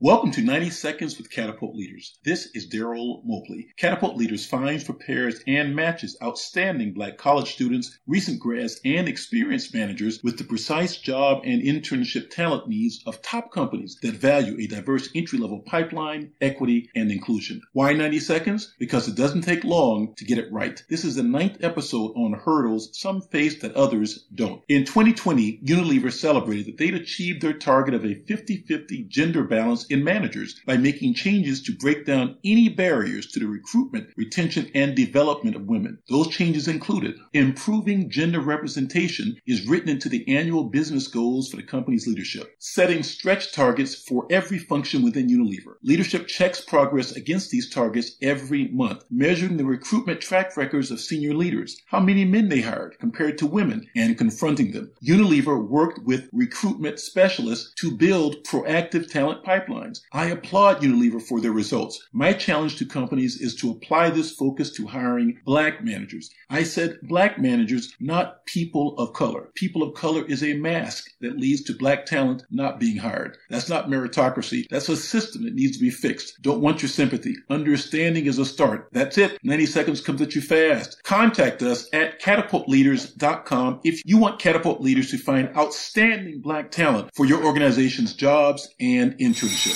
Welcome to 90 Seconds with Catapult Leaders. This is Daryl Mobley. Catapult Leaders finds, prepares, and matches outstanding black college students, recent grads, and experienced managers with the precise job and internship talent needs of top companies that value a diverse entry level pipeline, equity, and inclusion. Why 90 seconds? Because it doesn't take long to get it right. This is the ninth episode on hurdles some face that others don't. In 2020, Unilever celebrated that they'd achieved their target of a 50 50 gender balance in managers by making changes to break down any barriers to the recruitment, retention, and development of women. Those changes included improving gender representation is written into the annual business goals for the company's leadership, setting stretch targets for every function within Unilever. Leadership checks progress against these targets every month, measuring the recruitment track records of senior leaders, how many men they hired compared to women, and confronting them. Unilever worked with recruitment specialists to build proactive talent pipelines I applaud Unilever for their results. My challenge to companies is to apply this focus to hiring black managers. I said black managers, not people of color. People of color is a mask that leads to black talent not being hired. That's not meritocracy. That's a system that needs to be fixed. Don't want your sympathy. Understanding is a start. That's it. 90 seconds comes at you fast. Contact us at catapultleaders.com if you want Catapult Leaders to find outstanding black talent for your organization's jobs and internships.